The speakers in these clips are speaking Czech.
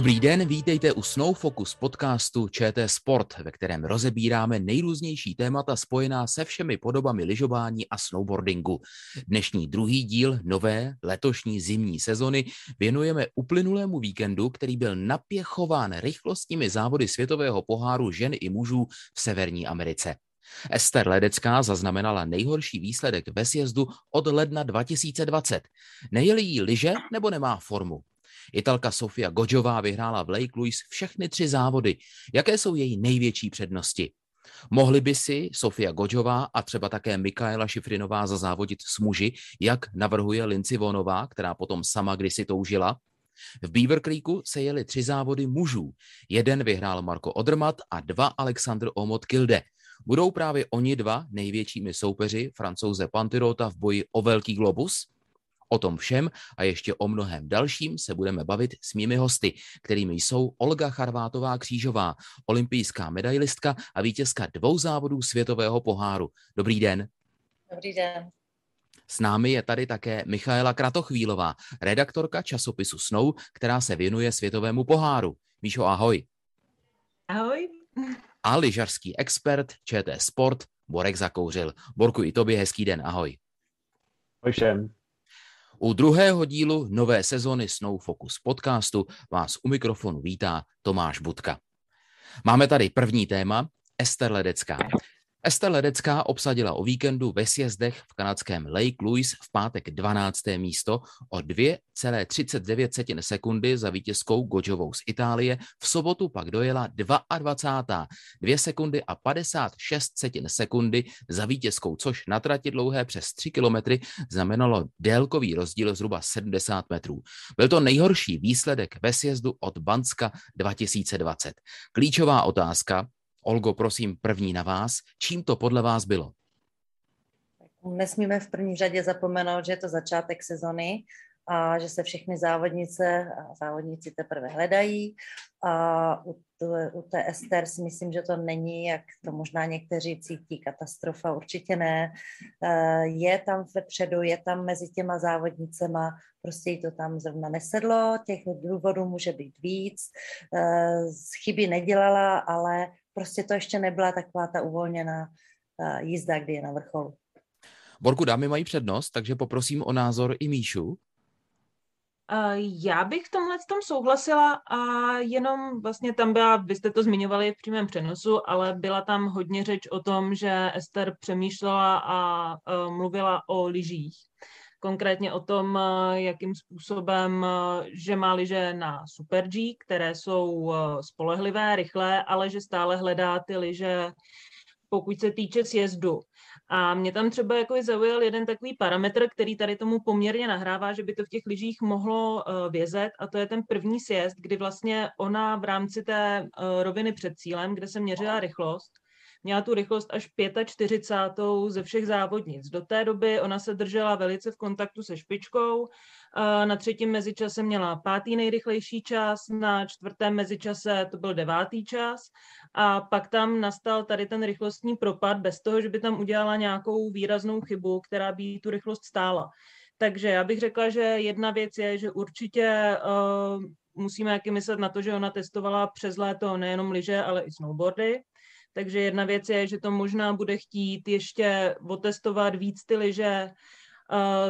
Dobrý den, vítejte u Snow Focus podcastu ČT Sport, ve kterém rozebíráme nejrůznější témata spojená se všemi podobami lyžování a snowboardingu. Dnešní druhý díl nové letošní zimní sezony věnujeme uplynulému víkendu, který byl napěchován rychlostními závody světového poháru žen i mužů v Severní Americe. Ester Ledecká zaznamenala nejhorší výsledek ve sjezdu od ledna 2020. Nejeli jí liže nebo nemá formu? Italka Sofia Godžová vyhrála v Lake Louise všechny tři závody. Jaké jsou její největší přednosti? Mohli by si Sofia Godžová a třeba také Mikaela Šifrinová zazávodit s muži, jak navrhuje Linci Vonová, která potom sama kdysi toužila? V Beaver Creeku se jeli tři závody mužů. Jeden vyhrál Marko Odrmat a dva Alexandr Omot Kilde. Budou právě oni dva největšími soupeři francouze Pantirota v boji o Velký globus? O tom všem a ještě o mnohem dalším se budeme bavit s mými hosty, kterými jsou Olga Charvátová Křížová, olympijská medailistka a vítězka dvou závodů světového poháru. Dobrý den. Dobrý den. S námi je tady také Michaela Kratochvílová, redaktorka časopisu Snow, která se věnuje světovému poháru. Míšo, ahoj. Ahoj. A lyžařský expert ČT Sport Borek Zakouřil. Borku, i tobě hezký den, ahoj. Ahoj všem. U druhého dílu nové sezony Snow Focus podcastu vás u mikrofonu vítá Tomáš Budka. Máme tady první téma, Ester Ledecká. Ester Ledecká obsadila o víkendu ve sjezdech v kanadském Lake Louise v pátek 12. místo o 2,39 sekundy za vítězkou Gođovou z Itálie. V sobotu pak dojela 22. 2 sekundy a 56 sekundy za vítězkou, což na trati dlouhé přes 3 kilometry znamenalo délkový rozdíl zhruba 70 metrů. Byl to nejhorší výsledek ve sjezdu od Banska 2020. Klíčová otázka, Olgo, prosím, první na vás. Čím to podle vás bylo? Nesmíme v první řadě zapomenout, že je to začátek sezony a že se všechny závodnice a závodníci teprve hledají. A u, u té Ester si myslím, že to není, jak to možná někteří cítí, katastrofa, určitě ne. E, je tam vepředu, je tam mezi těma závodnicema, prostě jí to tam zrovna nesedlo, těch důvodů může být víc. E, chyby nedělala, ale prostě to ještě nebyla taková ta uvolněná uh, jízda, kdy je na vrcholu. Borku, dámy mají přednost, takže poprosím o názor i Míšu. Já bych v tomhle tom souhlasila a jenom vlastně tam byla, vy jste to zmiňovali v přímém přenosu, ale byla tam hodně řeč o tom, že Ester přemýšlela a uh, mluvila o lyžích konkrétně o tom, eh, jakým způsobem, eh, že má liže na Super G, které jsou eh, spolehlivé, rychlé, ale že stále hledá ty liže, pokud se týče sjezdu. A mě tam třeba jako zaujal jeden takový parametr, který tady tomu poměrně nahrává, že by to v těch lyžích mohlo vězet, a to je ten první sjezd, kdy vlastně ona v rámci té roviny před cílem, kde se měřila rychlost, měla tu rychlost až 45. ze všech závodnic. Do té doby ona se držela velice v kontaktu se špičkou, na třetím mezičase měla pátý nejrychlejší čas, na čtvrtém mezičase to byl devátý čas a pak tam nastal tady ten rychlostní propad bez toho, že by tam udělala nějakou výraznou chybu, která by tu rychlost stála. Takže já bych řekla, že jedna věc je, že určitě uh, musíme jaký myslet na to, že ona testovala přes léto nejenom lyže, ale i snowboardy. Takže jedna věc je, že to možná bude chtít ještě otestovat víc ty liže,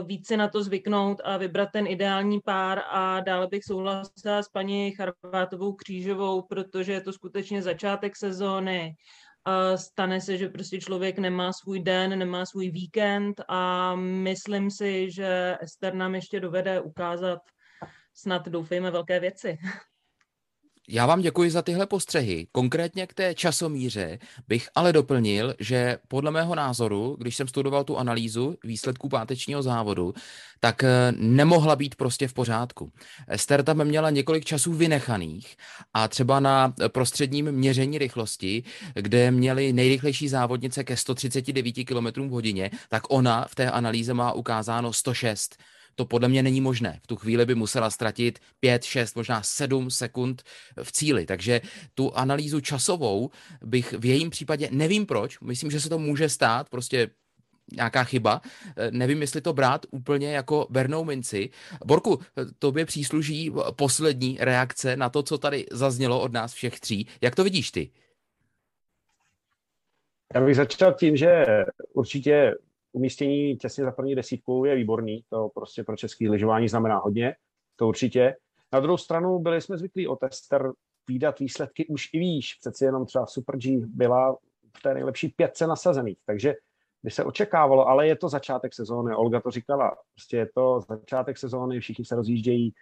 víc si na to zvyknout a vybrat ten ideální pár a dále bych souhlasila s paní Charvátovou Křížovou, protože je to skutečně začátek sezóny. Stane se, že prostě člověk nemá svůj den, nemá svůj víkend a myslím si, že Ester nám ještě dovede ukázat snad doufejme velké věci. Já vám děkuji za tyhle postřehy. Konkrétně k té časomíře bych ale doplnil, že podle mého názoru, když jsem studoval tu analýzu výsledků pátečního závodu, tak eh, nemohla být prostě v pořádku. Ester tam měla několik časů vynechaných a třeba na prostředním měření rychlosti, kde měli nejrychlejší závodnice ke 139 km v hodině, tak ona v té analýze má ukázáno 106 to podle mě není možné. V tu chvíli by musela ztratit 5, 6, možná 7 sekund v cíli. Takže tu analýzu časovou bych v jejím případě, nevím proč, myslím, že se to může stát, prostě nějaká chyba. Eh, nevím, jestli to brát úplně jako bernou minci. Borku, tobě přísluží poslední reakce na to, co tady zaznělo od nás všech tří. Jak to vidíš ty? Já bych začal tím, že určitě umístění těsně za první desítku je výborný. To prostě pro český lyžování znamená hodně. To určitě. Na druhou stranu byli jsme zvyklí o tester výdat výsledky už i výš. Přeci jenom třeba Super G byla v té nejlepší pětce nasazených, takže by se očekávalo, ale je to začátek sezóny. Olga to říkala, prostě je to začátek sezóny, všichni se rozjíždějí.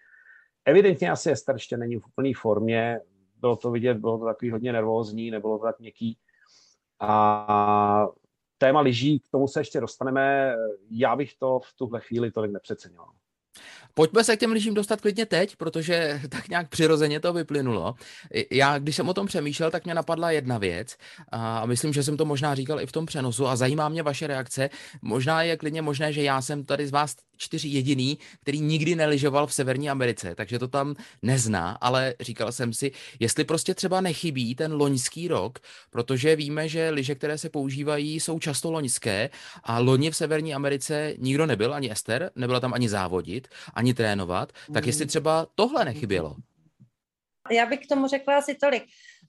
Evidentně asi Ester ještě není v úplné formě, bylo to vidět, bylo to takový hodně nervózní, nebylo to tak měkký. A téma lyží, k tomu se ještě dostaneme. Já bych to v tuhle chvíli tolik nepřeceňoval. Pojďme se k těm lyžím dostat klidně teď, protože tak nějak přirozeně to vyplynulo. Já, když jsem o tom přemýšlel, tak mě napadla jedna věc a myslím, že jsem to možná říkal i v tom přenosu a zajímá mě vaše reakce. Možná je klidně možné, že já jsem tady z vás čtyři jediný, který nikdy neližoval v Severní Americe, takže to tam nezná, ale říkal jsem si, jestli prostě třeba nechybí ten loňský rok, protože víme, že lyže, které se používají, jsou často loňské a loni v Severní Americe nikdo nebyl, ani Ester, nebyla tam ani závodit, ani trénovat, tak jestli mm. třeba tohle nechybělo. Já bych k tomu řekla asi tolik.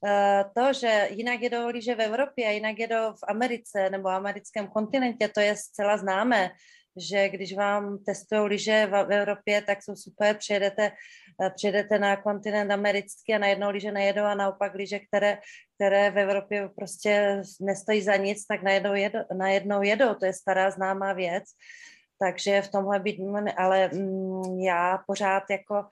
Eh, to, že jinak jedou lyže v Evropě a jinak jedou v Americe nebo americkém kontinentě, to je zcela známé že když vám testují lyže v, Evropě, tak jsou super, přijedete, eh, přijedete na kontinent americký a najednou lyže nejedou a naopak lyže, které, které v Evropě prostě nestojí za nic, tak najednou jedou, najednou jedou. To je stará známá věc. Takže v tomhle být, ale mm, já pořád jako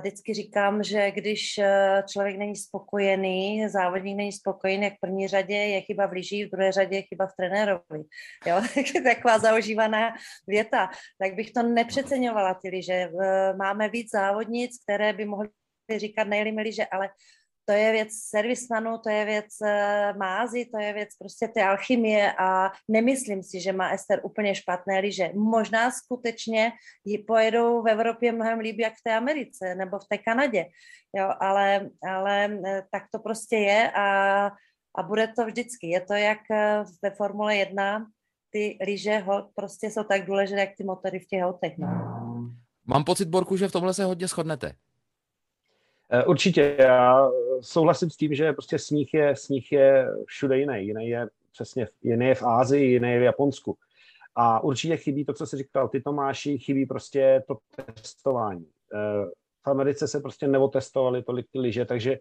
vždycky říkám, že když eh, člověk není spokojený, závodník není spokojený, jak v první řadě je chyba v lyží, v druhé řadě je chyba v trenérovi. Jo? Taková zaužívaná věta. Tak bych to nepřeceňovala ty lyže. Eh, máme víc závodnic, které by mohly říkat nejli mi lyže, ale to je věc servismanu, to je věc uh, mázy, to je věc prostě té alchymie a nemyslím si, že má Ester úplně špatné liže. Možná skutečně ji pojedou v Evropě mnohem líp, jak v té Americe nebo v té Kanadě, jo, ale, ale eh, tak to prostě je a, a bude to vždycky. Je to jak eh, ve Formule 1, ty lyže prostě jsou tak důležité, jak ty motory v těch autech. No. Mám pocit, Borku, že v tomhle se hodně shodnete. Eh, určitě, já souhlasím s tím, že prostě sníh je, sníh je všude jiný. Jiný je přesně, jiný je v Ázii, jiný je v Japonsku. A určitě chybí to, co jsi říkal, ty Tomáši, chybí prostě to testování. Eh, v Americe se prostě neotestovali tolik ty lyže, takže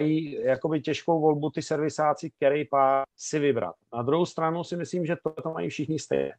mají jakoby těžkou volbu ty servisáci, který pár si vybrat. Na druhou stranu si myslím, že to, to mají všichni stejně.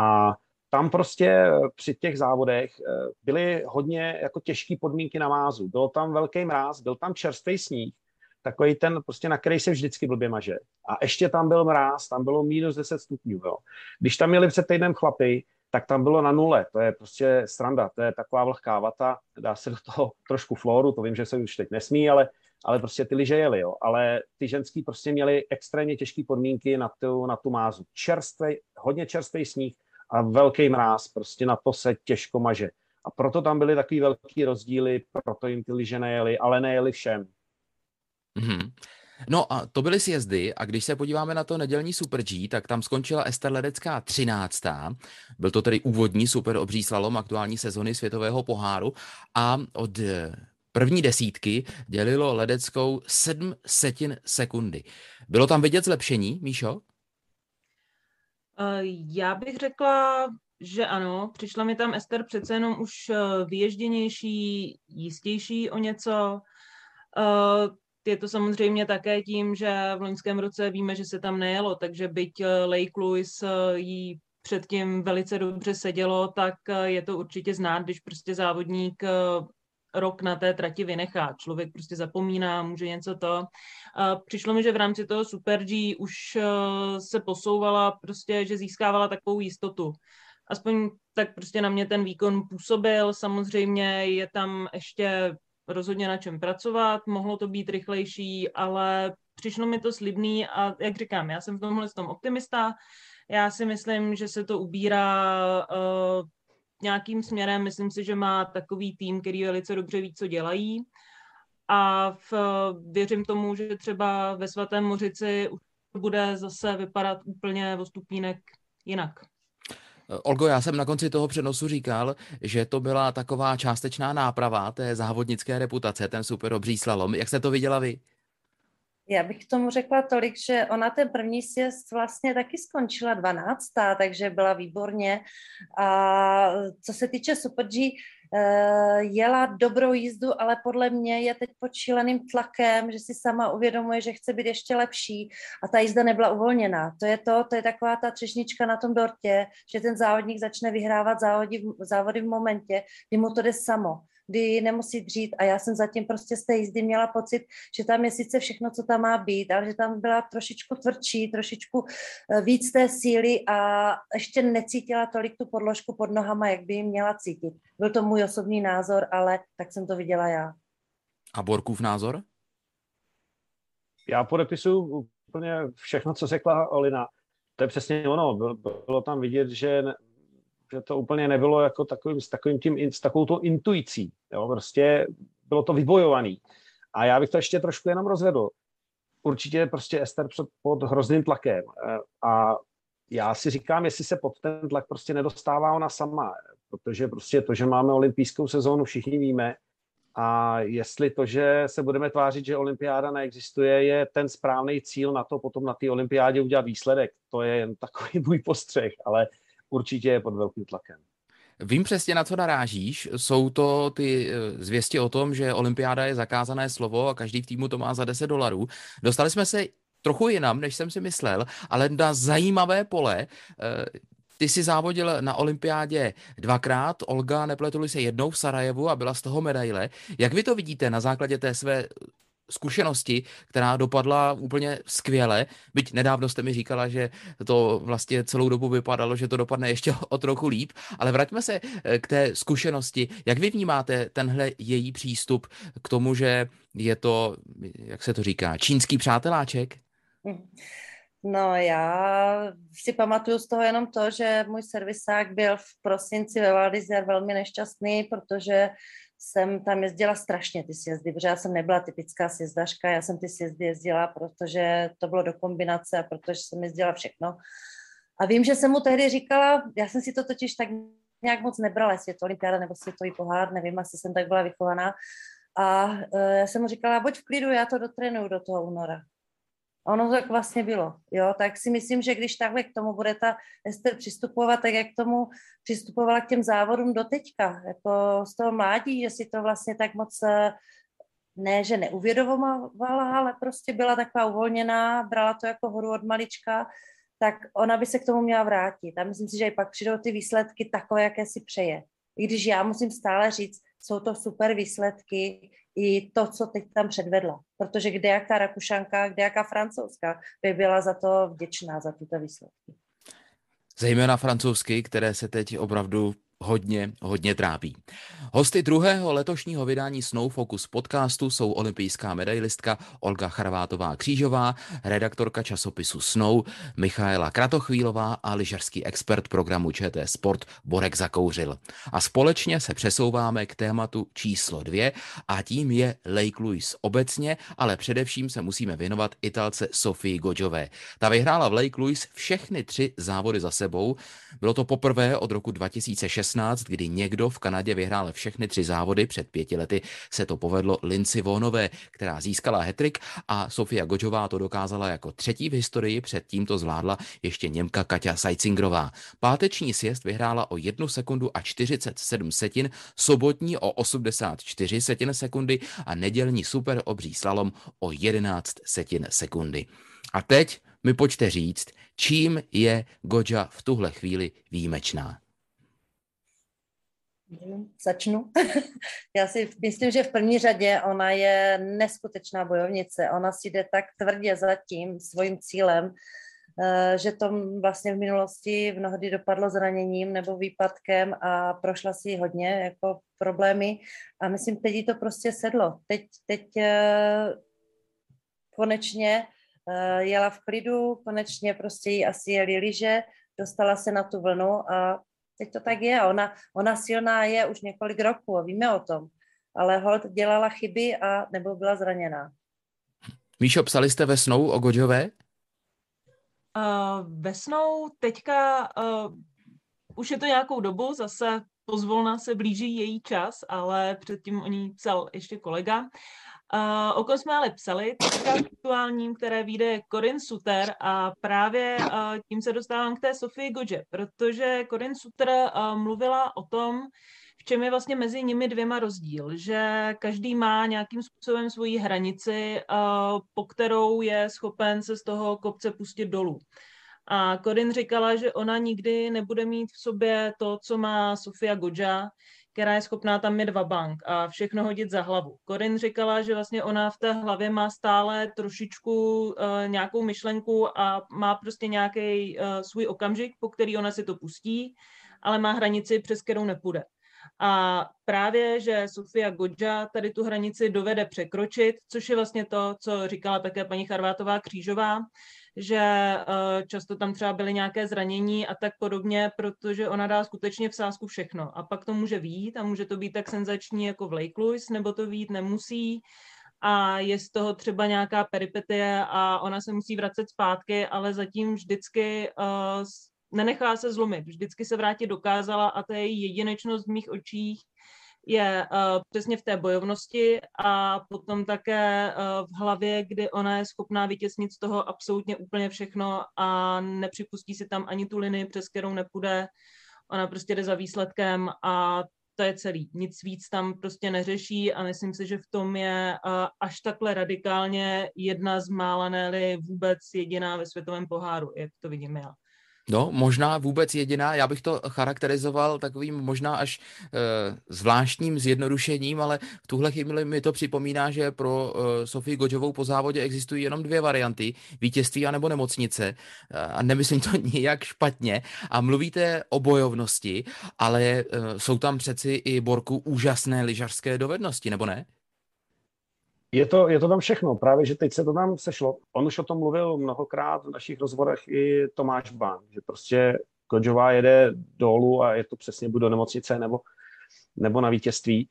A tam prostě eh, při těch závodech eh, byly hodně jako těžké podmínky na mázu. Byl tam velký mráz, byl tam čerstvý sníh, takový ten, prostě na který se vždycky blbě maže. A ještě tam byl mráz, tam bylo minus 10 stupňů. Jo. Když tam měli před týdnem chlapy, tak tam bylo na nule. To je prostě stranda, to je taková vlhká vata, dá se do toho trošku floru, to vím, že se už teď nesmí, ale, ale prostě ty liže jeli, jo. Ale ty ženský prostě měli extrémně těžké podmínky na tu, na tu mázu. Čerstvý, hodně čerstvý sníh, a velký mráz, prostě na to se těžko maže. A proto tam byly takový velký rozdíly, proto jim ty lyže nejeli, ale nejeli všem. Mm-hmm. No a to byly sjezdy a když se podíváme na to nedělní Super G, tak tam skončila Ester Ledecká 13. Byl to tedy úvodní super obří slalom aktuální sezony světového poháru a od eh, první desítky dělilo Ledeckou 7 setin sekundy. Bylo tam vidět zlepšení, Míšo? Eh, já bych řekla, že ano. Přišla mi tam Ester přece jenom už eh, vyježděnější, jistější o něco. Eh, je to samozřejmě také tím, že v loňském roce víme, že se tam nejelo, takže byť Lake Louis jí předtím velice dobře sedělo, tak je to určitě znát, když prostě závodník rok na té trati vynechá. Člověk prostě zapomíná, může něco to. A přišlo mi, že v rámci toho Super G už eh, se posouvala prostě, že získávala takovou jistotu. Aspoň tak prostě na mě ten výkon působil. Samozřejmě je tam ještě rozhodně na čem pracovat, mohlo to být rychlejší, ale přišlo mi to slibný a jak říkám, já jsem v tomhle tom optimista. Já si myslím, že se to ubírá uh, nějakým směrem. Myslím si, že má takový tým, který velice dobře ví, co dělají. A v, věřím tomu, že třeba ve Svatém Mořici bude zase vypadat úplně o stupínek jinak. Olgo, já jsem na konci toho přenosu říkal, že to byla taková částečná náprava té závodnické reputace, ten super obří slalom. Jak jste to viděla vy? Já bych k tomu řekla tolik, že ona ten první sjezd vlastně taky skončila 12. takže byla výborně. A co se týče Super G, eh, jela dobrou jízdu, ale podle mě je teď pod šíleným tlakem, že si sama uvědomuje, že chce být ještě lepší a ta jízda nebyla uvolněná. To je to, to je taková ta třešnička na tom dortě, že ten závodník začne vyhrávat závody, závody v momentě, kdy mu to jde samo kdy nemusí dřít a já jsem zatím prostě z té jízdy měla pocit, že tam je sice všechno, co tam má být, ale že tam byla trošičku tvrdší, trošičku eh, víc té síly a ještě necítila tolik tu podložku pod nohama, jak by ji měla cítit. Byl to můj osobní názor, ale tak jsem to viděla já. A Borkův názor? Já podepisuju úplně všechno, co řekla Olina. To je přesně ono. Bylo tam vidět, že že to úplně nebylo jako takovým, s, takovým tím, s takovou tou intuicí. Jo? Prostě bylo to vybojovaný. A já bych to ještě trošku jenom rozvedl. Určitě prostě Ester pod hrozným tlakem. Eh, a já si říkám, jestli se pod ten tlak prostě nedostává ona sama, protože prostě to, že máme olympijskou sezónu, všichni víme, a jestli to, že se budeme tvářit, že olympiáda neexistuje, je ten správný cíl na to potom na té olympiádě udělat výsledek, to je jen takový můj postřeh, ale určitě je pod velkým tlakem. Vím přesně, na co narážíš. Jsou to ty eh, zvěsti o tom, že olympiáda je zakázané slovo a každý v týmu to má za 10 dolarů. Dostali jsme se trochu jinam, než jsem si myslel, ale na zajímavé pole. Eh, ty jsi závodil na olympiádě dvakrát, Olga nepletuli se jednou v Sarajevu a byla z toho medaile. Jak vy to vidíte na základě té své zkušenosti, která dopadla úplně skvěle. Byť nedávno jste mi říkala, že to vlastně celou dobu vypadalo, že to dopadne ještě o trochu líp, ale vraťme se eh, k té zkušenosti. Jak vy vnímáte tenhle její přístup k tomu, že je to, jak se to říká, čínský přáteláček? No já si pamatuju z toho jenom to, že můj servisák byl v prosinci ve Valdizer velmi nešťastný, protože jsem tam jezdila strašně ty sjezdy, protože já jsem nebyla typická sjezdařka, já jsem ty sjezdy jezdila, protože to bylo do kombinace a protože jsem jezdila všechno. A vím, že jsem mu tehdy říkala, já jsem si to totiž tak nějak moc nebrala, jestli je to olympiáda nebo světový pohár, nevím, asi jsem tak byla vychovaná. A uh, já jsem mu říkala, buď v klidu, já to dotrénuju do toho února. Ono to tak vlastně bylo. Jo? Tak si myslím, že když takhle k tomu bude ta Ester přistupovat, tak jak k tomu přistupovala k těm závodům do teďka, jako z toho mládí, že si to vlastně tak moc eh, ne, že neuvědomovala, ale prostě byla taková uvolněná, brala to jako horu od malička, tak ona by se k tomu měla vrátit. A myslím si, že i pak přijdou ty výsledky takové, jaké si přeje. I když já musím stále říct, jsou to super výsledky, i to, co teď tam předvedla. Protože kde jaká Rakušanka, kde jaká francouzská by byla za to vděčná, za tyto výsledky. Zejména francouzsky, které se teď opravdu hodně, hodně trápí. Hosty druhého letošního vydání Snow Focus podcastu jsou olympijská medailistka Olga Charvátová Křížová, redaktorka časopisu Snow Michaela Kratochvílová a lyžařský expert programu ČT Sport Borek Zakouřil. A společně se přesouváme k tématu číslo dvě a tím je Lake Louise obecně, ale především se musíme věnovat Italce Sofii Godžové. Ta vyhrála v Lake Louise všechny tři závody za sebou. Bylo to poprvé od roku 2016 2016, kdy někdo v Kanadě vyhrál všechny tři závody. Před pěti lety se to povedlo Lindsay Vonové, která získala hetrik a Sofia Goďová to dokázala jako třetí v historii. Před to zvládla ještě Němka Kaťa Sajcingrová. Páteční sjezd vyhrála o 1 sekundu a 47 setin, sobotní o 84 setin sekundy a nedělní super obří slalom o 11 setin sekundy. A teď mi pojďte říct, čím je Goja v tuhle chvíli výjimečná. Začnu. Já si myslím, že v první řadě ona je neskutečná bojovnice. Ona si jde tak tvrdě za tím svým cílem, eh, že to vlastně v minulosti mnohdy dopadlo zraněním nebo výpadkem a prošla si hodně jako problémy a myslím, teď jí to prostě sedlo. Teď, teď eh, konečně eh, jela v klidu, konečně prostě jí asi jeli liže, dostala se na tu vlnu a teď to tak je. Ona, ona silná je už několik roků a víme o tom. Ale hold dělala chyby a nebo byla zraněná. Míšo, psali jste ve snou o Godžové? Uh, ve snou teďka uh, už je to nějakou dobu, zase pozvolna se blíží její čas, ale předtím o ní psal ještě kolega. Uh, o kom jsme ale psali, teďka aktuálním, které vyjde Corin Suter a právě uh, tím se dostávám k té Sofii Godže, protože Corin Suter uh, mluvila o tom, v čem je vlastně mezi nimi dvěma rozdíl, že každý má nějakým způsobem svoji hranici, uh, po kterou je schopen se z toho kopce pustit dolů. A Corin říkala, že ona nikdy nebude mít v sobě to, co má Sofia Godja, která je schopná tam mít dva bank a všechno hodit za hlavu. Corin říkala, že vlastně ona v té hlavě má stále trošičku uh, nějakou myšlenku a má prostě nějaký uh, svůj okamžik, po který ona si to pustí, ale má hranici, přes kterou nepůjde. A právě, že Sofia Godja tady tu hranici dovede překročit, což je vlastně to, co říkala také paní Charvátová Křížová, že uh, často tam třeba byly nějaké zranění a tak podobně, protože ona dá skutečně v sázku všechno. A pak to může výjít a může to být tak senzační jako v Lake Louise, nebo to výjít nemusí a je z toho třeba nějaká peripetie a ona se musí vracet zpátky, ale zatím vždycky uh, nenechá se zlomit, vždycky se vrátit dokázala a to je její jedinečnost v mých očích je uh, přesně v té bojovnosti a potom také uh, v hlavě, kdy ona je schopná vytěsnit z toho absolutně úplně všechno a nepřipustí si tam ani tu linii, přes kterou nepůjde. Ona prostě jde za výsledkem a to je celý. Nic víc tam prostě neřeší a myslím si, že v tom je uh, až takhle radikálně jedna z mála, ne vůbec jediná ve světovém poháru, jak to vidím já. No, možná vůbec jediná, já bych to charakterizoval takovým možná až e, zvláštním zjednodušením, ale v tuhle chvíli mi to připomíná, že pro e, Sofii Goďovou po závodě existují jenom dvě varianty, vítězství anebo nemocnice a nemyslím to nijak špatně a mluvíte o bojovnosti, ale e, jsou tam přeci i Borku úžasné lyžařské dovednosti, nebo ne? Je to, je to tam všechno, právě, že teď se to tam sešlo. On už o tom mluvil mnohokrát v našich rozvorech i Tomáš Bán, že prostě Kodžová jede dolů a je to přesně buď do nemocnice nebo, nebo na vítězství.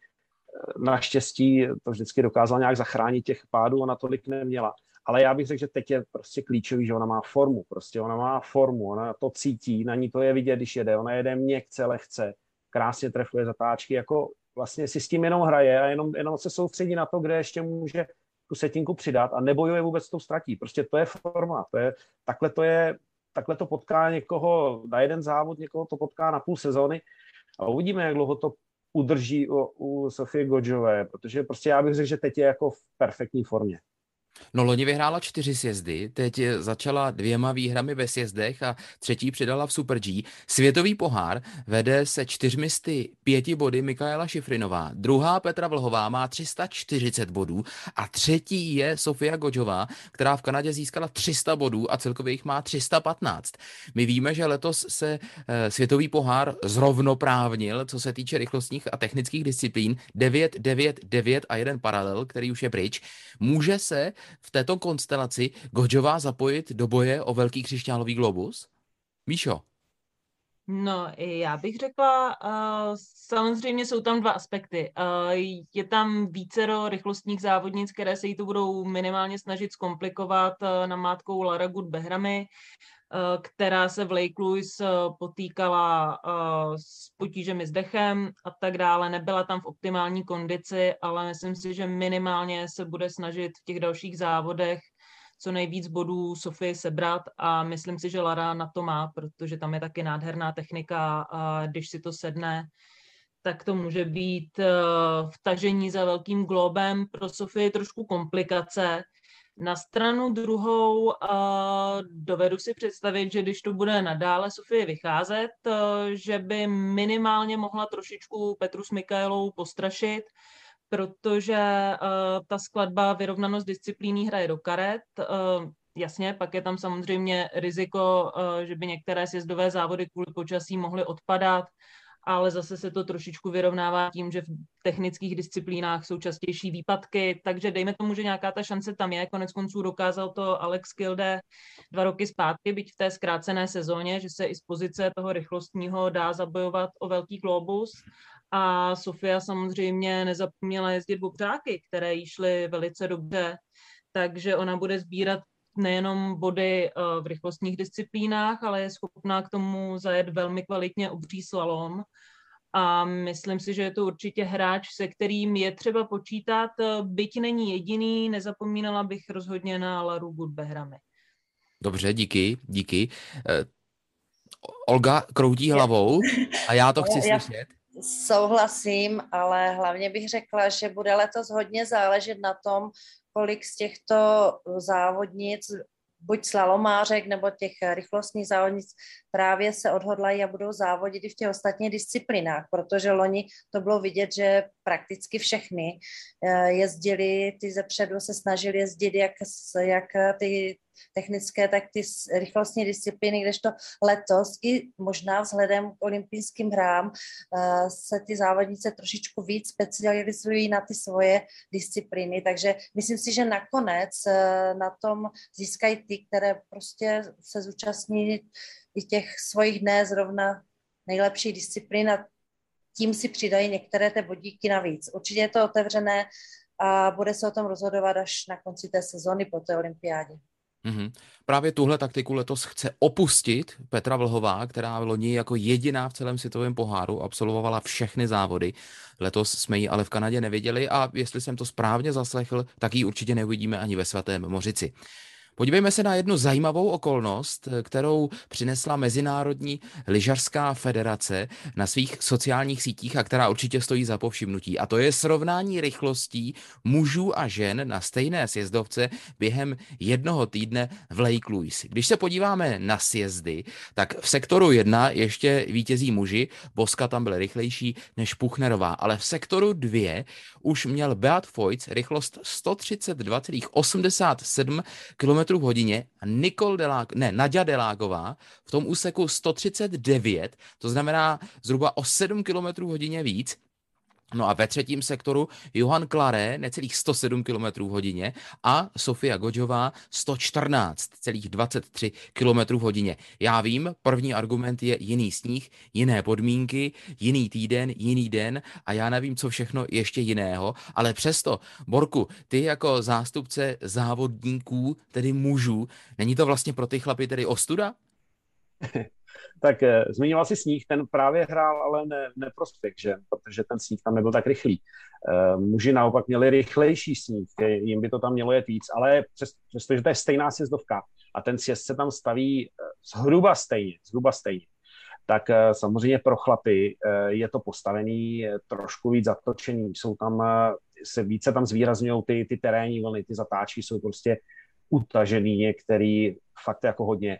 Naštěstí to vždycky dokázala nějak zachránit těch pádů, ona tolik neměla. Ale já bych řekl, že teď je prostě klíčový, že ona má formu. Prostě ona má formu, ona to cítí, na ní to je vidět, když jede. Ona jede měkce, lehce, krásně trefuje zatáčky, jako vlastně si s tím jenom hraje a jenom, jenom se soustředí na to, kde ještě může tu setinku přidat a nebojuje vůbec s tou ztratí. Prostě to je forma, to je, takhle to je, takhle to potká někoho na jeden závod, někoho to potká na půl sezóny a uvidíme, jak dlouho to udrží u, u Sofie Godžové, protože prostě já bych řekl, že teď je jako v perfektní formě. No loni vyhrála čtyři sjezdy, teď začala dvěma výhrami ve sjezdech a třetí přidala v Super G. Světový pohár vede se čtyřmisty pěti body Mikaela Šifrinová, druhá Petra Vlhová má 340 bodů a třetí je Sofia Godžová, která v Kanadě získala 300 bodů a celkově jich má 315. My víme, že letos se eh, světový pohár zrovnoprávnil, co se týče rychlostních a technických disciplín, 9, 9, 9 a jeden paralel, který už je pryč. Může se v této konstelaci Godžová zapojit do boje o velký křišťálový globus? Míšo? No, já bych řekla, uh, samozřejmě jsou tam dva aspekty. Uh, je tam vícero rychlostních závodnic, které se jí to budou minimálně snažit zkomplikovat uh, na mátkou Lara Good Behramy. Eh, která se v Lake Louise eh, potýkala eh, s potížemi s dechem a tak dále. Nebyla tam v optimální kondici, ale myslím si, že minimálně se bude snažit v těch dalších závodech co nejvíc bodů Sofie sebrat a myslím si, že Lara na to má, protože tam je taky nádherná technika a když si to sedne, tak to může být vtažení za velkým globem pro Sofii trošku komplikace, na stranu druhou uh, dovedu si představit, že když to bude nadále Sofie vycházet, uh, že by minimálně mohla trošičku Petru s Mikaelou postrašit, protože uh, ta skladba vyrovnanost disciplíny hraje do karet. Uh, jasně, pak je tam samozřejmě riziko, uh, že by některé sjezdové závody kvůli počasí mohly odpadat, ale zase se to trošičku vyrovnává tím, že v technických disciplínách jsou častější výpadky, takže dejme tomu, že nějaká ta šance tam je. Konec konců dokázal to Alex Kilde dva roky zpátky, byť v té zkrácené sezóně, že se i z pozice toho rychlostního dá zabojovat o velký globus. A Sofia samozřejmě nezapomněla jezdit bobřáky, které jí šly velice dobře, takže ona bude sbírat nejenom body v rychlostních disciplínách, ale je schopná k tomu zajet velmi kvalitně obří slalom. A myslím si, že je to určitě hráč, se kterým je třeba počítat. Byť není jediný, nezapomínala bych rozhodně na Laru Gudbehramy. Dobře, díky, díky. Olga kroutí hlavou a já to chci slyšet. Souhlasím, ale hlavně bych řekla, že bude letos hodně záležet na tom, kolik z těchto závodnic, buď slalomářek nebo těch rychlostních závodnic, právě se odhodlají a budou závodit i v těch ostatních disciplinách, protože loni to bylo vidět, že prakticky všechny eh, jezdili, ty zepředu se snažili jezdit jak, jak ty technické, tak ty rychlostní disciplíny, kdežto letos i možná vzhledem k olympijským hrám eh, se ty závodnice trošičku víc specializují na ty svoje disciplíny, takže myslím si, že nakonec eh, na tom získají ty, které prostě se zúčastní i těch svojich dne zrovna nejlepší disciplín a tím si přidají některé ty bodíky navíc. Určitě je to otevřené a bude se o tom rozhodovat až na konci té sezóny po té olympiádě. Mm-hmm. Právě tuhle taktiku letos chce opustit Petra Vlhová, která v loni jako jediná v celém světovém poháru absolvovala všechny závody. Letos jsme ji ale v Kanadě neviděli a jestli jsem to správně zaslechl, tak ji určitě neuvidíme ani ve Svatém Mořici. Podívejme se na jednu zajímavou okolnost, kterou přinesla Mezinárodní lyžařská federace na svých sociálních sítích a která určitě stojí za povšimnutí. A to je srovnání rychlostí mužů a žen na stejné sjezdovce během jednoho týdne v Lake Louise. Když se podíváme na sjezdy, tak v sektoru 1 ještě vítězí muži, Boska tam byl rychlejší než Puchnerová, ale v sektoru 2 už měl Beat Foyt rychlost 132,87 km v hodině a Nicole Delág, ne, Nadia Delágová v tom úseku 139, to znamená zhruba o 7 km hodině víc, No a ve třetím sektoru Johan Klaré necelých 107 km hodině a Sofia Godžová 114,23 km hodině. Já vím, první argument je jiný sníh, jiné podmínky, jiný týden, jiný den a já nevím, co všechno ještě jiného, ale přesto, Borku, ty jako zástupce závodníků, tedy mužů, není to vlastně pro ty chlapy tedy ostuda? tak eh, zmiňoval si sníh, ten právě hrál ale ne, neprospěch, že? protože ten sníh tam nebyl tak rychlý. Eh, muži naopak měli rychlejší sníh, jim by to tam mělo jet víc, ale přes, to je stejná sjezdovka a ten sjezd se tam staví eh, zhruba stejně, zhruba stejně, tak samozřejmě pro chlapy je to postavený trošku víc zatočení. Jsou tam, se více tam zvýrazňují ty, ty terénní vlny, ty zatáčky jsou prostě utažený některý fakt jako hodně.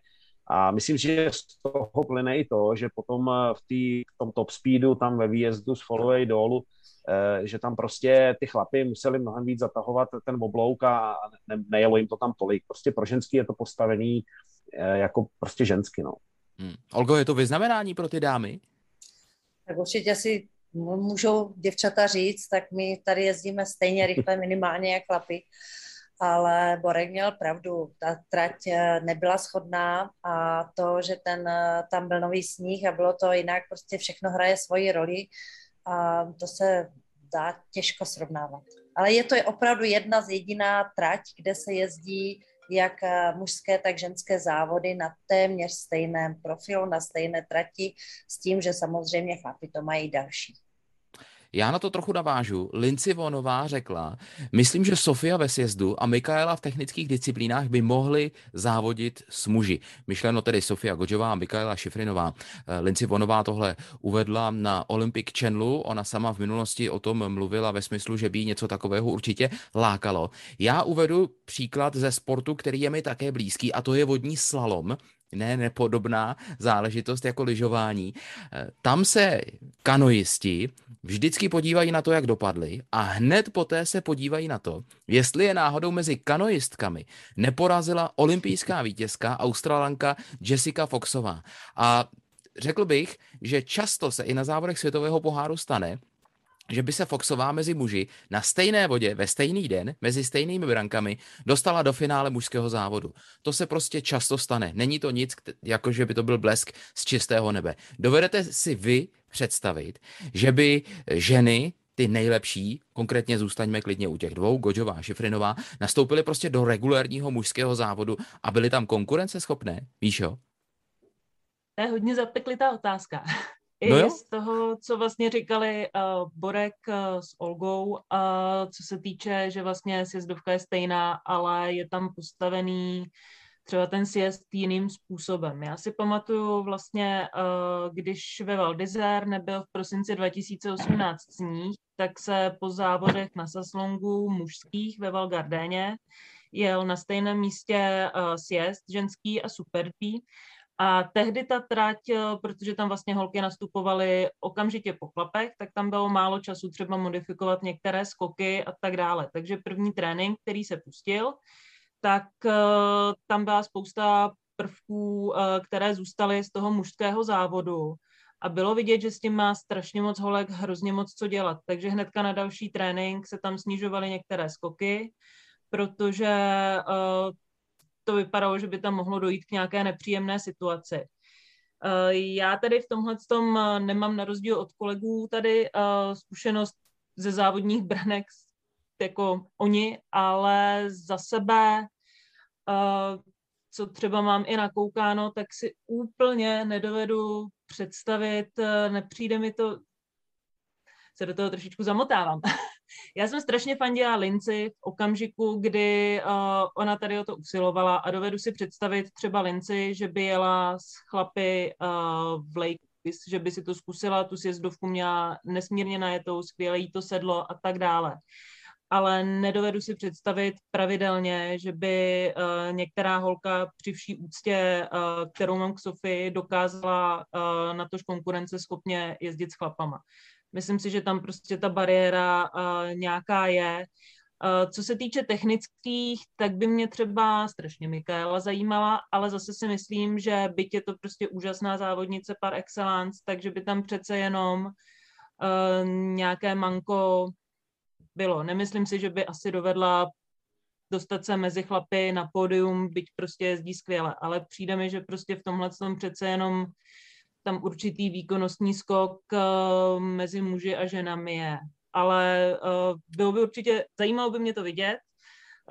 A myslím, že z toho plyne i to, že potom eh, v, tý, v tom top speedu, tam ve výjezdu z Followay dolů, eh, že tam prostě ty chlapy museli mnohem víc zatahovat ten oblouk a ne, nejelo jim to tam tolik. Prostě pro ženský je to postavený eh, jako prostě ženský, no. Hmm. Olgo, je to vyznamenání pro ty dámy? Tak určitě si můžou děvčata říct, tak my tady jezdíme stejně rychle minimálně jak chlapy ale Borek měl pravdu, ta trať eh, nebyla schodná a to, že ten, eh, tam byl nový sníh a bylo to jinak, prostě všechno hraje svoji roli a to se dá těžko srovnávat. Ale je to opravdu jedna z jediná trať, kde se jezdí jak eh, mužské, tak ženské závody na téměř stejném profilu, na stejné trati, s tím, že samozřejmě chlapi to mají další. Já na to trochu navážu. Linci Vonová řekla, myslím, že Sofia ve sjezdu a Mikaela v technických disciplínách by mohli závodit s muži. Myšleno tedy Sofia Godžová a Mikaela Šifrinová. Eh, Linci Vonová tohle uvedla na Olympic Channelu. Ona sama v minulosti o tom mluvila ve smyslu, že by něco takového určitě lákalo. Já uvedu příklad ze sportu, který je mi také blízký a to je vodní slalom ne nepodobná záležitost jako lyžování. Eh, tam se kanoisti vždycky podívají na to, jak dopadli a hned poté se podívají na to, jestli je náhodou mezi kanoistkami neporazila olympijská vítězka australanka Jessica Foxová. A řekl bych, že často se i na závodech světového poháru stane, že by se Foxová mezi muži na stejné vodě ve stejný den mezi stejnými brankami dostala do finále mužského závodu. To se prostě často stane. Není to nic, jako že by to byl blesk z čistého nebe. Dovedete si vy představit, že by ženy ty nejlepší, konkrétně zůstaňme klidně u těch dvou, Goďová a Šifrinová, nastoupili prostě do regulérního mužského závodu a byli tam konkurenceschopné, víš jo? To je hodně zapeklitá otázka. I no z toho, co vlastně říkali uh, Borek uh, s Olgou, uh, co se týče, že vlastně sjezdovka je stejná, ale je tam postavený třeba ten sjezd jiným způsobem. Já si pamatuju vlastně, uh, když ve Val d'Isère nebyl v prosinci 2018 sníh, tak se po závodech na Saslongu mužských ve Val Gardéně jel na stejném místě uh, sjezd ženský a Super a tehdy ta trať, eh, protože tam vlastně holky nastupovaly okamžitě po chlapech, tak tam bylo málo času třeba modifikovat některé skoky a tak dále. Takže první trénink, který se pustil, tak uh, tam byla spousta prvků, uh, které zůstaly z toho mužského závodu. A bylo vidět, že s tím má strašně moc holek hrozně moc co dělat. Takže hnedka na další trénink se tam snižovaly některé skoky, protože to vypadalo, že by tam mohlo dojít k nějaké nepříjemné situaci. Eh, já tady v tomhle tom eh, nemám na rozdíl od kolegů tady eh, zkušenost ze závodních branek jako oni, ale za sebe, co třeba mám i nakoukáno, tak si úplně nedovedu představit, nepřijde mi to, se do toho trošičku zamotávám. Já jsem strašně fandila Linci v okamžiku, kdy uh, ona tady o to usilovala a dovedu si představit třeba Linci, že by jela s chlapy uh, v Lake že by si to zkusila, tu sjezdovku měla nesmírně najetou, skvěle jí to sedlo a tak dále. Ale nedovedu si představit pravidelně, že by uh, některá holka při vší úctě, uh, kterou mám k Sofii, dokázala uh, na tož konkurenceschopně jezdit s chlapama. Myslím si, že tam prostě ta bariéra uh, nějaká je. Uh, co se týče technických, tak by mě třeba strašně Mikaela zajímala, ale zase si myslím, že byť je to prostě úžasná závodnice par excellence, takže by tam přece jenom uh, nějaké manko bylo. Nemyslím si, že by asi dovedla dostat se mezi chlapy na pódium, byť prostě jezdí skvěle, ale přijde mi, že prostě v tomhle tom přece jenom tam určitý výkonnostní skok uh, mezi muži a ženami je. Ale uh, bylo by určitě, zajímalo by mě to vidět.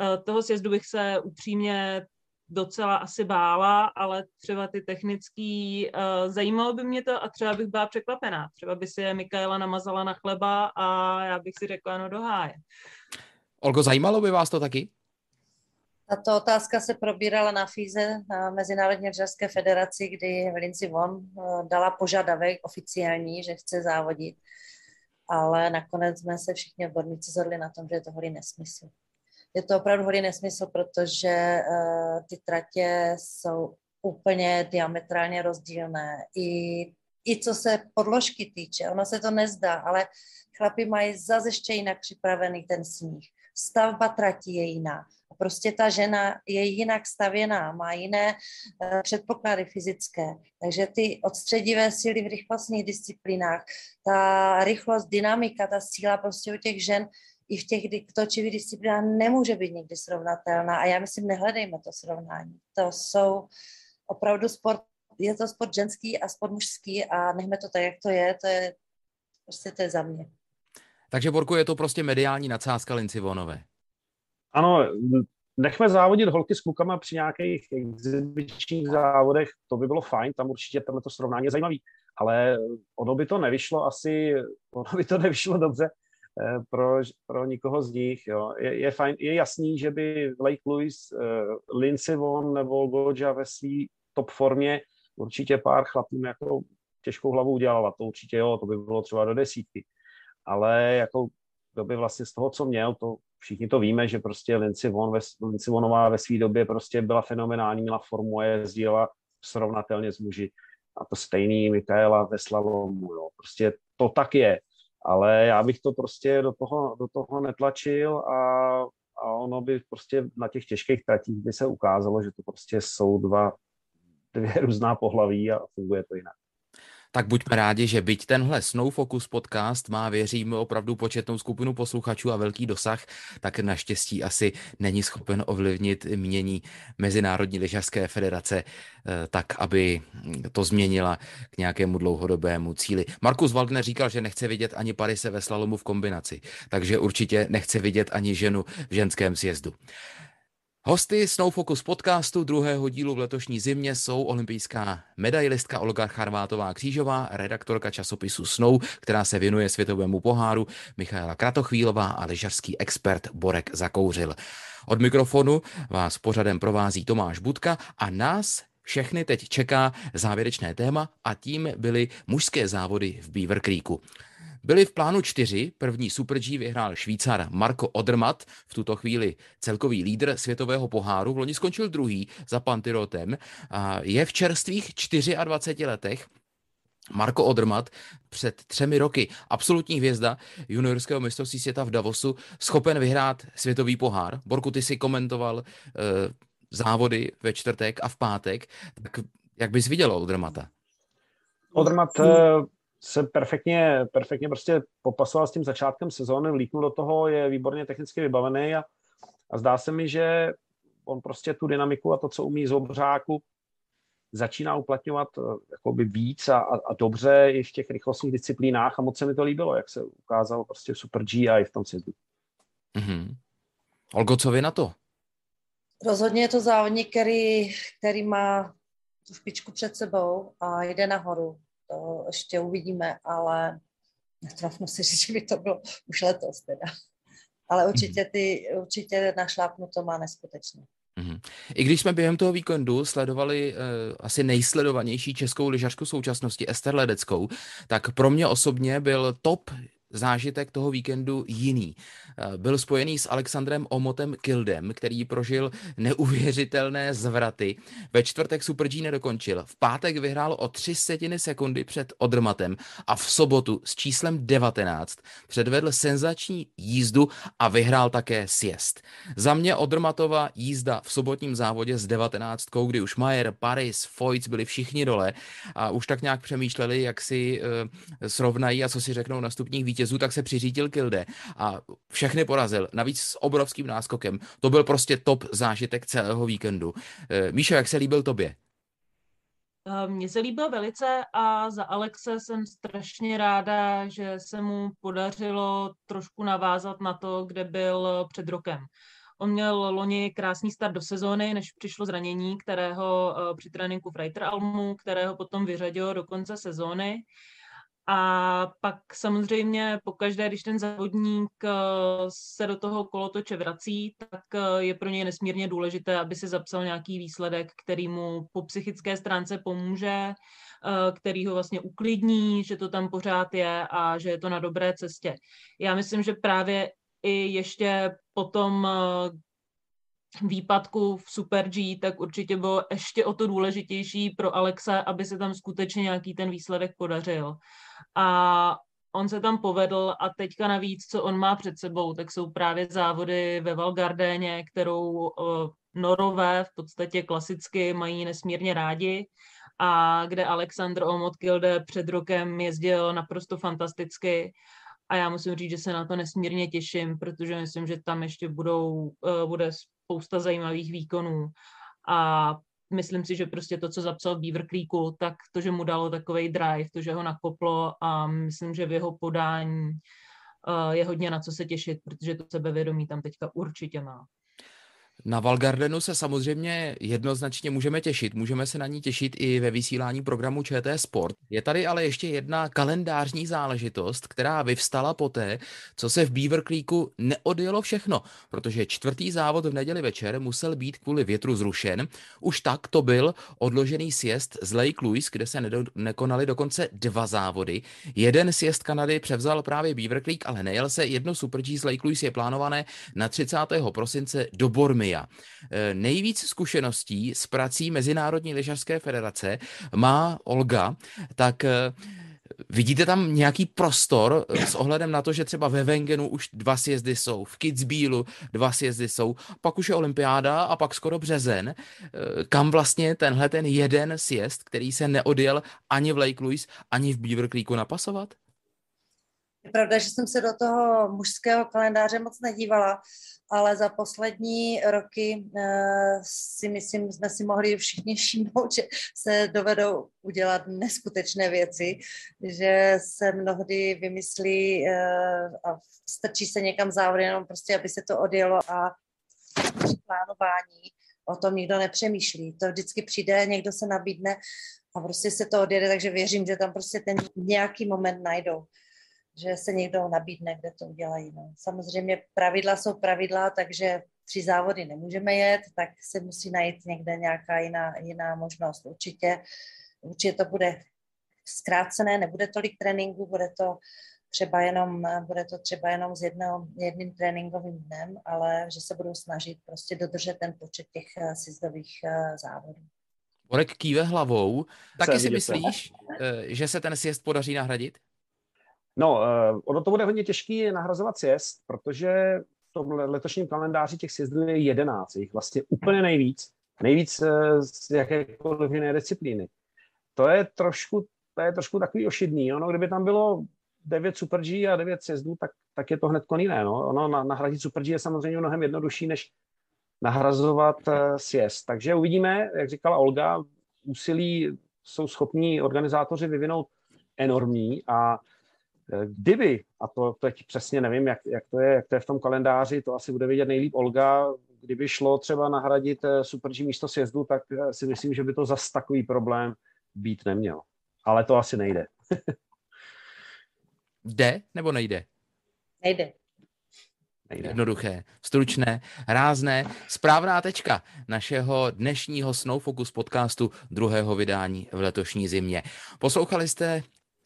Uh, toho sjezdu bych se upřímně docela asi bála, ale třeba ty technický, zajímalo by mě to a třeba bych byla překvapená. Třeba by si je Mikaela namazala na chleba a já bych si řekla, no do háje. Olgo, zajímalo by vás to taky? Tato otázka se probírala na FIZE, na Mezinárodní vřelské federaci, kdy Lindsey Von eh, dala požadavek oficiální, že chce závodit, ale nakonec jsme se všichni odborníci zhodli na tom, že je to holý nesmysl. Je to opravdu holý nesmysl, protože uh, ty tratě jsou úplně diametrálně rozdílné. I, I co se podložky týče, ono se to nezdá, ale chlapi mají zase ještě jinak připravený ten sníh. Stavba trati je jiná prostě ta žena je jinak stavěná, má jiné uh, předpoklady fyzické. Takže ty odstředivé síly v rychlostních disciplínách, ta rychlost, dynamika, ta síla prostě u těch žen i v těch točivých disciplínách nemůže být nikdy srovnatelná. A já myslím, nehledejme to srovnání. To jsou opravdu sport, je to sport ženský a sport mužský a nechme to tak, jak to je, to je prostě to je za mě. Takže, Borku, je to prostě mediální nadsázka Linci Vonové. Ano, nechme závodit holky s klukama při nějakých exibičních závodech, to by bylo fajn, tam určitě tohle srovnání je zajímavý, ale ono by to nevyšlo asi, ono by to nevyšlo dobře eh, pro, pro nikoho z nich. Jo. Je, je, fajn, je jasný, že by Lake Louis, uh, Lindsey Vonn nebo Goja ve své top formě určitě pár chlapům jako těžkou hlavu udělala, to určitě jo, to by bylo třeba do desítky. Ale jako kdo by vlastně z toho, co měl, to všichni to víme, že prostě Lindsey, Von ve, Vonová ve své době prostě byla fenomenální, měla formu a jezdila srovnatelně s muži. A to stejný Mikaela ve slalomu, jo. Prostě to tak je. Ale já bych to prostě do toho, do toho netlačil a, a ono by prostě na těch těžkých tratích by se ukázalo, že to prostě jsou dva, dvě různá pohlaví a funguje to jinak. Tak buďme rádi, že byť tenhle Snow Focus podcast má, věřím, opravdu početnou skupinu posluchačů a velký dosah, tak naštěstí asi není schopen ovlivnit mění Mezinárodní lyžařské federace eh, tak, aby to změnila k nějakému dlouhodobému cíli. Markus Waldner říkal, že nechce vidět ani Parise ve slalomu v kombinaci, takže určitě nechce vidět ani ženu v ženském sjezdu. Hosty Snow Focus podcastu druhého dílu v letošní zimě jsou olympijská medailistka Olga Charvátová Křížová, redaktorka časopisu Snow, která se věnuje světovému poháru, Michaela Kratochvílová a lyžařský expert Borek Zakouřil. Od mikrofonu vás pořadem provází Tomáš Budka a nás všechny teď čeká závěrečné téma a tím byly mužské závody v Beaver Creeku. Byli v plánu čtyři, první Super G vyhrál Švýcar Marco Odermatt, v tuto chvíli celkový lídr světového poháru, v loni skončil druhý za Pantyrotem. A je v čerstvých 24 letech Marko Odermatt před třemi roky, absolutní hvězda juniorského mistrovství světa v Davosu, schopen vyhrát světový pohár. Borku, ty si komentoval uh, závody ve čtvrtek a v pátek, tak jak bys viděl Odermata? Odermatt uh, se perfektně, perfektně prostě popasoval s tím začátkem sezóny, vlítnul do toho, je výborně technicky vybavený a, a zdá se mi, že on prostě tu dynamiku a to, co umí z obřáku, začíná uplatňovat eh, jakoby víc a, a, a dobře i v těch rychlostních disciplínách a moc se mi to líbilo, jak se ukázal prostě Super G a i v tom sjezdu. Mm-hmm. Olgo, co vy na to? Rozhodně je to závodník, který, který má tu špičku před sebou a jde nahoru to ještě uvidíme, ale netrafnu si říct, že by to bylo už letos teda. Ale určitě, mhm. ty, určitě to má neskutečně. Mm-hmm. I když jsme během toho víkendu sledovali uh, asi nejsledovanější českou lyžařku současnosti Ester Ledeckou, tak pro mě osobně byl top zážitek toho víkendu jiný. Eh, byl spojený s Alexandrem Omotem Kildem, který prožil neuvěřitelné zvraty. Ve čtvrtek Super G nedokončil. V pátek vyhrál o tři setiny sekundy před Odrmatem a v sobotu s číslem 19 předvedl senzační jízdu a vyhrál také sjezd. Za mě Odrmatova jízda v sobotním závodě s 19, kdy už Mayer, Paris, Foyt byli všichni dole a už tak nějak přemýšleli, jak si uh, srovnají a co si řeknou na stupních vítězů, tak se přiřítil Kilde a všechny porazil, navíc s obrovským náskokem. To byl prostě top zážitek celého víkendu. Eh, Míšo, jak se líbil tobě? Eh, mně se líbil velice a za Alexe jsem strašně ráda, že se mu podařilo trošku navázat na to, kde byl před rokem. On měl loni krásný start do sezóny, než přišlo zranění, kterého eh, při tréninku v Reiter Almu, kterého potom vyřadilo do konce sezóny. A pak samozřejmě pokaždé, když ten závodník eh, se do toho kolotoče vrací, tak eh, je pro něj nesmírně důležité, aby si zapsal nějaký výsledek, který mu po psychické stránce pomůže, eh, který ho vlastně uklidní, že to tam pořád je a že je to na dobré cestě. Já myslím, že právě i ještě potom výpadku v Super G, tak určitě bylo ještě o to důležitější pro Alexa, aby se tam skutečně nějaký ten výsledek podařil. A on se tam povedl a teďka navíc, co on má před sebou, tak jsou právě závody ve Valgardéně, kterou Norové v podstatě klasicky mají nesmírně rádi a kde Alexandr Omotkilde před rokem jezdil naprosto fantasticky. A já musím říct, že se na to nesmírně těším, protože myslím, že tam ještě budou, bude spousta zajímavých výkonů a myslím si, že prostě to, co zapsal v Beaver Creeku, tak to, že mu dalo takový drive, to, že ho nakoplo a myslím, že v jeho podání uh, je hodně na co se těšit, protože to sebevědomí tam teďka určitě má. Na Valgardenu se samozřejmě jednoznačně můžeme těšit. Můžeme se na ní těšit i ve vysílání programu ČT Sport. Je tady ale ještě jedna kalendářní záležitost, která vyvstala poté, co se v Beaver Creeku neodjelo všechno, protože čtvrtý závod v neděli večer musel být kvůli větru zrušen. Už tak to byl odložený sjezd z Lake Louise, kde se nekonali dokonce dva závody. Jeden sjezd Kanady převzal právě Beaver Creek, ale nejel se. Jedno Super G z Lake Louise je plánované na 30. prosince do Bormy Unia. Eh, nejvíc zkušeností s prací Mezinárodní lyžařské federace má Olga, tak eh, Vidíte tam nějaký prostor eh, s ohledem na to, že třeba ve Vengenu už dva sjezdy jsou, v Kitzbühelu dva sjezdy jsou, pak už je olympiáda a pak skoro březen. Kam vlastně tenhle ten jeden sjezd, který se neodjel ani v Lake Louise, ani v Beaver Creeku napasovat? Je pravda, že jsem se do toho mužského kalendáře moc nedívala, ale za poslední roky uh, si myslím, jsme si mohli všichni všimnout, že se dovedou udělat neskutečné věci, že se mnohdy vymyslí uh, a strčí se někam závod jenom prostě, aby se to odjelo a při plánování o tom nikdo nepřemýšlí. To vždycky přijde, někdo se nabídne a prostě se to odjede, takže věřím, že tam prostě ten nějaký moment najdou že se někdo nabídne, kde to udělají. No. Samozřejmě pravidla jsou pravidla, takže tři závody nemůžeme jet, tak se musí najít někde nějaká jiná, jiná možnost. Určitě, určitě to bude zkrácené, nebude tolik tréninku, bude to třeba jenom, bude to třeba jenom s jednou, jedným tréninkovým dnem, ale že se budou snažit prostě dodržet ten počet těch uh, sizdových uh, závodů. Borek kýve hlavou. Taky si myslíš, eh, že se ten sjezd podaří nahradit? No, uh, ono to bude hodně těžký nahrazovat sjezd, protože v tom letošním kalendáři těch sjezdů je 11, jich vlastně úplně nejvíc, nejvíc uh, z jakékoliv jiné disciplíny. To je trošku, to je trošku takový ošidný. Ono, kdyby tam bylo 9 Super G a 9 sjezdů, tak, tak je to hned jiné. No. Ono na, nahradit Super G je samozřejmě mnohem jednodušší, než nahrazovat uh, sjezd. Takže uvidíme, jak říkala Olga, úsilí jsou schopní organizátoři vyvinout enormní a Kdyby, a to teď přesně nevím, jak, jak, to je, jak to je v tom kalendáři, to asi bude vidět nejlíp Olga, kdyby šlo třeba nahradit eh, Super G místo sjezdu, tak eh, si myslím, že by to zas takový problém být neměl. Ale to asi nejde. Jde nebo nejde? Nejde. Nejde. Jednoduché, stručné, rázné, správná tečka našeho dnešního Snowfocus podcastu druhého vydání v letošní zimě. Poslouchali jste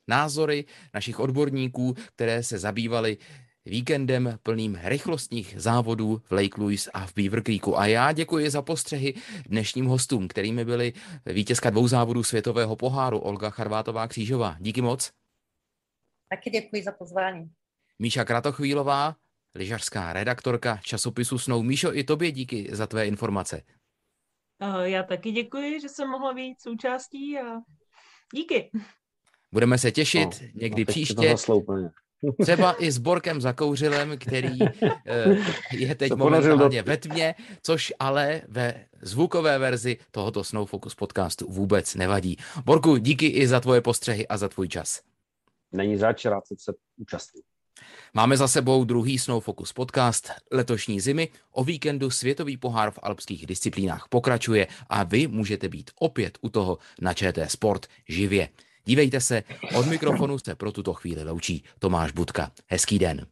názory našich odborníků, které se zabývaly víkendem plným rychlostních závodů v Lake Louise a v Beaver Creeku. A já děkuji za postřehy dnešním hostům, kterými byly vítězka dvou závodů světového poháru Olga Charvátová Křížová. Díky moc. Taky děkuji za pozvání. Míša Kratochvílová, lyžařská redaktorka časopisu Snow. Míšo, i tobě díky za tvé informace. Já taky děkuji, že jsem mohla být součástí a díky. Budeme se těšit no, někdy příště. Třeba i s Borkem Zakouřilem, který eh, je teď momentálně ve tmě, což ale ve zvukové verzi tohoto Snow Focus podcastu vůbec nevadí. Borku, díky i za tvoje postřehy a za tvůj čas. Není zač, rád se účastní. Máme za sebou druhý Snow Focus podcast letošní zimy. O víkendu světový pohár v alpských disciplínách pokračuje a vy můžete být opět u toho na ČT Sport živě. Dívejte se, od mikrofonu se pro tuto chvíli loučí Tomáš Budka. Hezký den.